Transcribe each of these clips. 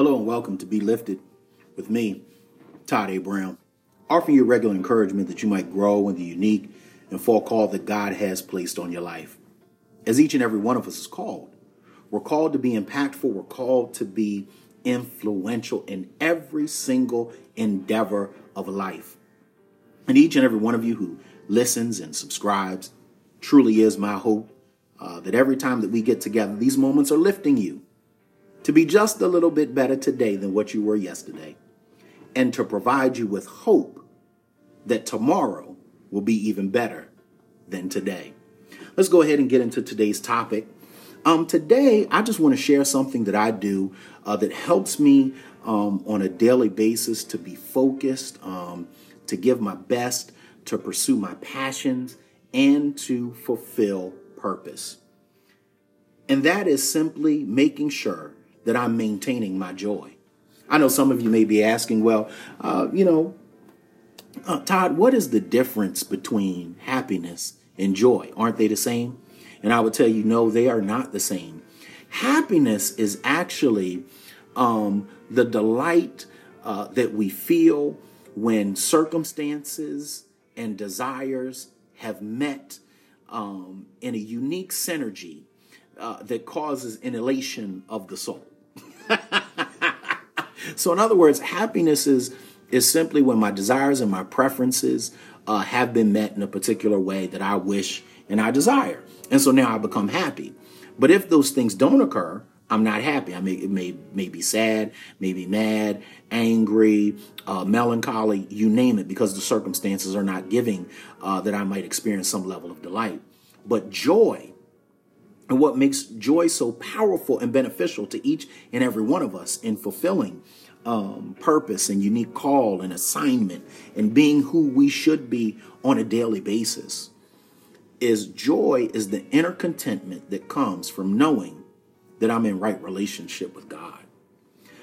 Hello and welcome to Be Lifted with me, Todd A. Brown, offering you regular encouragement that you might grow in the unique and full call that God has placed on your life. As each and every one of us is called, we're called to be impactful, we're called to be influential in every single endeavor of life. And each and every one of you who listens and subscribes truly is my hope uh, that every time that we get together, these moments are lifting you to be just a little bit better today than what you were yesterday, and to provide you with hope that tomorrow will be even better than today. Let's go ahead and get into today's topic. Um, today, I just want to share something that I do uh, that helps me um, on a daily basis to be focused, um, to give my best, to pursue my passions, and to fulfill purpose. And that is simply making sure that I'm maintaining my joy. I know some of you may be asking, well, uh, you know, uh, Todd, what is the difference between happiness and joy? Aren't they the same? And I would tell you, no, they are not the same. Happiness is actually um, the delight uh, that we feel when circumstances and desires have met um, in a unique synergy uh, that causes an elation of the soul. so, in other words, happiness is is simply when my desires and my preferences uh, have been met in a particular way that I wish and I desire, and so now I become happy. But if those things don't occur, I'm not happy. I may it may may be sad, maybe mad, angry, uh, melancholy, you name it, because the circumstances are not giving uh, that I might experience some level of delight. But joy and what makes joy so powerful and beneficial to each and every one of us in fulfilling um, purpose and unique call and assignment and being who we should be on a daily basis is joy is the inner contentment that comes from knowing that I'm in right relationship with God.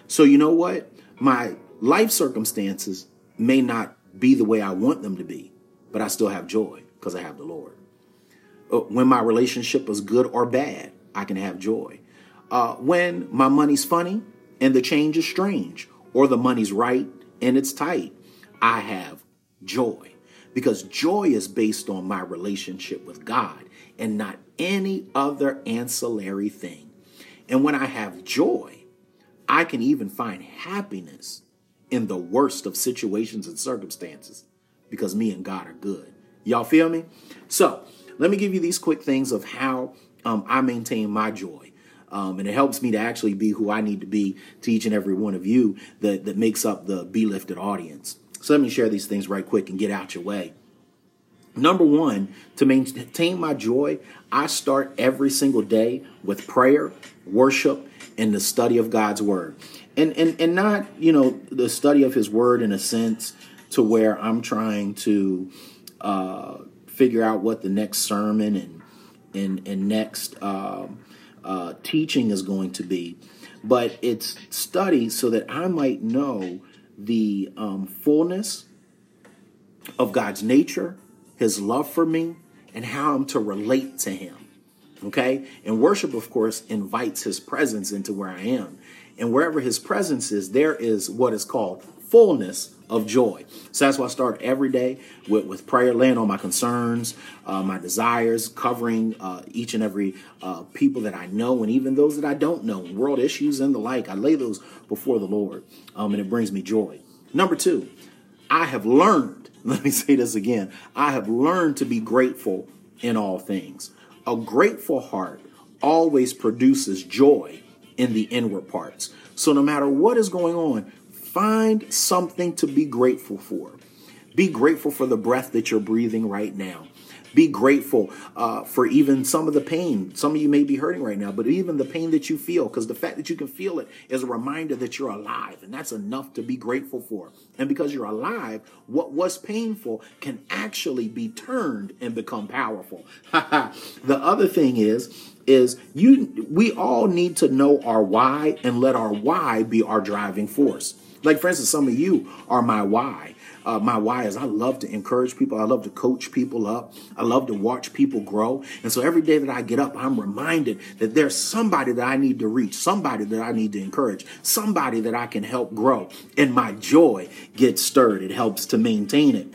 So you know what? My life circumstances may not be the way I want them to be, but I still have joy because I have the Lord. Uh, when my relationship is good or bad, I can have joy. Uh, when my money's funny and the change is strange, or the money's right and it's tight, I have joy. Because joy is based on my relationship with God and not any other ancillary thing. And when I have joy, I can even find happiness in the worst of situations and circumstances because me and God are good. Y'all feel me? So, let me give you these quick things of how um, I maintain my joy. Um, and it helps me to actually be who I need to be to each and every one of you that, that makes up the Be Lifted audience. So let me share these things right quick and get out your way. Number one, to maintain my joy, I start every single day with prayer, worship, and the study of God's word. And and and not, you know, the study of his word in a sense to where I'm trying to uh, figure out what the next sermon and and, and next um, uh, teaching is going to be, but it's study so that I might know the um, fullness of God's nature, His love for me, and how I'm to relate to Him. Okay? And worship, of course, invites His presence into where I am. And wherever His presence is, there is what is called fullness of joy. So that's why I start every day with, with prayer, laying on my concerns, uh, my desires, covering uh, each and every uh, people that I know and even those that I don't know, world issues and the like. I lay those before the Lord, um, and it brings me joy. Number two, I have learned, let me say this again, I have learned to be grateful in all things. A grateful heart always produces joy in the inward parts. So no matter what is going on, Find something to be grateful for. Be grateful for the breath that you're breathing right now. Be grateful uh, for even some of the pain. Some of you may be hurting right now, but even the pain that you feel, because the fact that you can feel it is a reminder that you're alive, and that's enough to be grateful for. And because you're alive, what was painful can actually be turned and become powerful. the other thing is, is you we all need to know our why and let our why be our driving force. Like for instance, some of you are my why. Uh, my why is I love to encourage people. I love to coach people up. I love to watch people grow. And so every day that I get up, I'm reminded that there's somebody that I need to reach, somebody that I need to encourage, somebody that I can help grow. And my joy gets stirred. It helps to maintain it.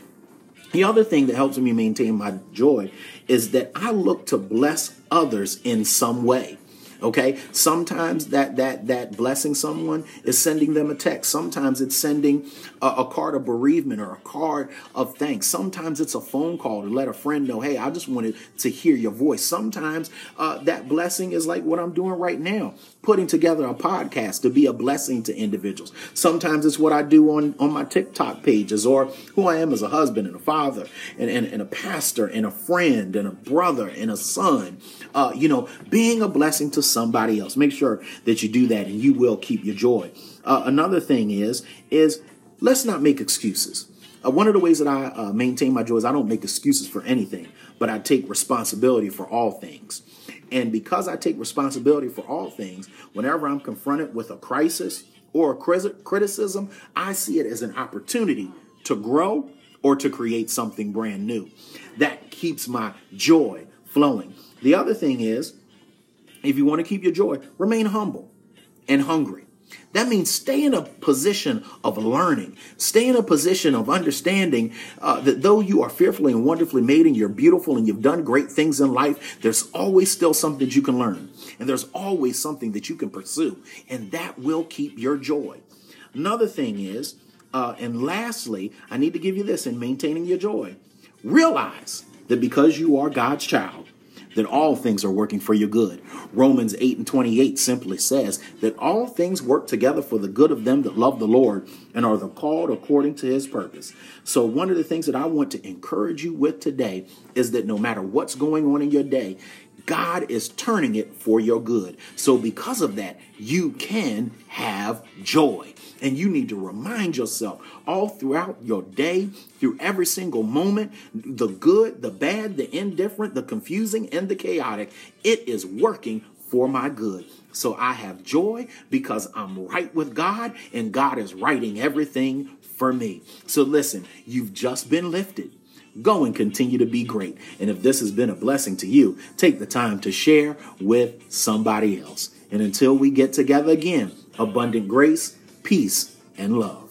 The other thing that helps me maintain my joy is that I look to bless others in some way. Okay. Sometimes that that that blessing someone is sending them a text. Sometimes it's sending a, a, card of bereavement or a card of thanks. Sometimes it's a phone call to let a friend know, hey, I just wanted to hear your voice. Sometimes uh, that blessing is like what I'm doing right now, putting together a podcast to be a blessing to individuals. Sometimes it's what I do on on my TikTok pages or who I am as a husband and a father and, and, and a pastor and a friend and a brother and a son. Uh, you know, being a blessing to somebody else. Make sure that you do that and you will keep your joy. Uh, another thing is, is let's not make excuses. Uh, one of the ways that I uh, maintain my joy is I don't make excuses for anything, but I take responsibility for all things. And because I take responsibility for all things, whenever I'm confronted with a crisis or a criticism, I see it as an opportunity to grow or to create something brand new. That keeps my joy flowing. The other thing is, if you want to keep your joy, remain humble and hungry. That means stay in a position of learning. Stay in a position of understanding uh, that though you are fearfully and wonderfully made and you're beautiful and you've done great things in life, there's always still something that you can learn. And there's always something that you can pursue. And that will keep your joy. Another thing is, uh, and lastly, I need to give you this in maintaining your joy. Realize that because you are God's child, that all things are working for your good. Romans 8 and 28 simply says that all things work together for the good of them that love the Lord and are the called according to his purpose. So, one of the things that I want to encourage you with today is that no matter what's going on in your day, God is turning it for your good. So, because of that, you can have joy. And you need to remind yourself all throughout your day, through every single moment, the good, the bad, the indifferent, the confusing, and the chaotic, it is working for my good. So I have joy because I'm right with God and God is writing everything for me. So listen, you've just been lifted. Go and continue to be great. And if this has been a blessing to you, take the time to share with somebody else. And until we get together again, abundant grace, peace, and love.